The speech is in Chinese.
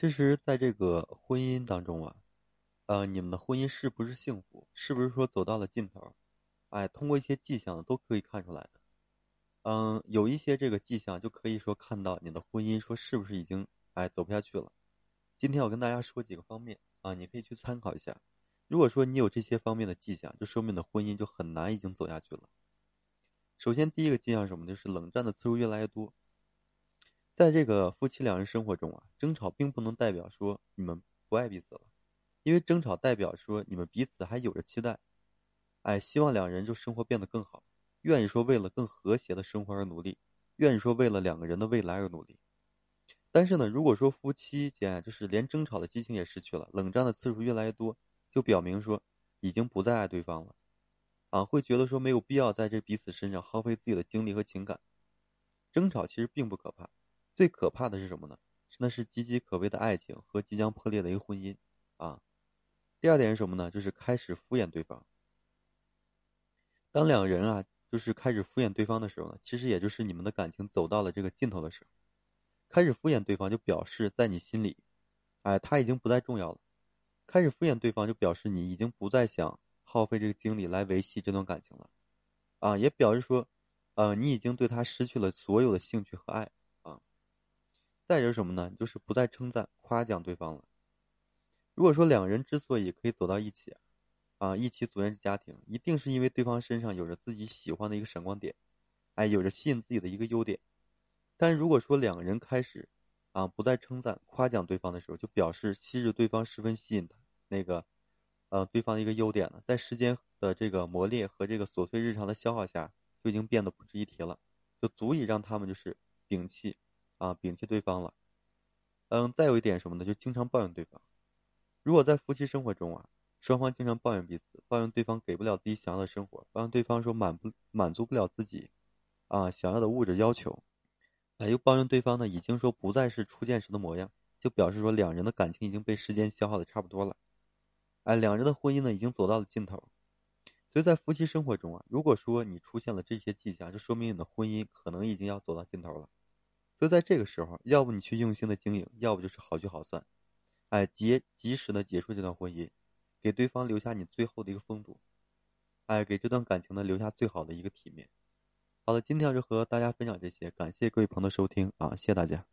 其实在这个婚姻当中啊，呃，你们的婚姻是不是幸福，是不是说走到了尽头？哎，通过一些迹象都可以看出来的。嗯，有一些这个迹象就可以说看到你的婚姻说是不是已经哎走不下去了。今天我跟大家说几个方面啊，你可以去参考一下。如果说你有这些方面的迹象，就说明你的婚姻就很难已经走下去了。首先，第一个迹象是什么？就是冷战的次数越来越多。在这个夫妻两人生活中啊，争吵并不能代表说你们不爱彼此了，因为争吵代表说你们彼此还有着期待，哎，希望两人就生活变得更好，愿意说为了更和谐的生活而努力，愿意说为了两个人的未来而努力。但是呢，如果说夫妻间就是连争吵的激情也失去了，冷战的次数越来越多，就表明说已经不再爱对方了，啊，会觉得说没有必要在这彼此身上耗费自己的精力和情感。争吵其实并不可怕。最可怕的是什么呢？那是岌岌可危的爱情和即将破裂的一个婚姻，啊。第二点是什么呢？就是开始敷衍对方。当两人啊，就是开始敷衍对方的时候呢，其实也就是你们的感情走到了这个尽头的时候。开始敷衍对方，就表示在你心里，哎，他已经不再重要了。开始敷衍对方，就表示你已经不再想耗费这个精力来维系这段感情了，啊，也表示说，呃，你已经对他失去了所有的兴趣和爱。再者什么呢？就是不再称赞、夸奖对方了。如果说两个人之所以可以走到一起，啊，一起组建家庭，一定是因为对方身上有着自己喜欢的一个闪光点，哎，有着吸引自己的一个优点。但如果说两个人开始，啊，不再称赞、夸奖对方的时候，就表示昔日对方十分吸引他那个，呃，对方的一个优点了，在时间的这个磨练和这个琐碎日常的消耗下，就已经变得不值一提了，就足以让他们就是摒弃。啊，摒弃对方了，嗯，再有一点什么呢？就经常抱怨对方。如果在夫妻生活中啊，双方经常抱怨彼此，抱怨对方给不了自己想要的生活，抱怨对方说满不满足不了自己啊想要的物质要求，哎，又抱怨对方呢已经说不再是初见时的模样，就表示说两人的感情已经被时间消耗的差不多了，哎，两人的婚姻呢已经走到了尽头。所以在夫妻生活中啊，如果说你出现了这些迹象，就说明你的婚姻可能已经要走到尽头了。所以在这个时候，要不你去用心的经营，要不就是好聚好散，哎，结及时的结束这段婚姻，给对方留下你最后的一个风度，哎，给这段感情呢留下最好的一个体面。好了，今天就和大家分享这些，感谢各位朋友的收听啊，谢谢大家。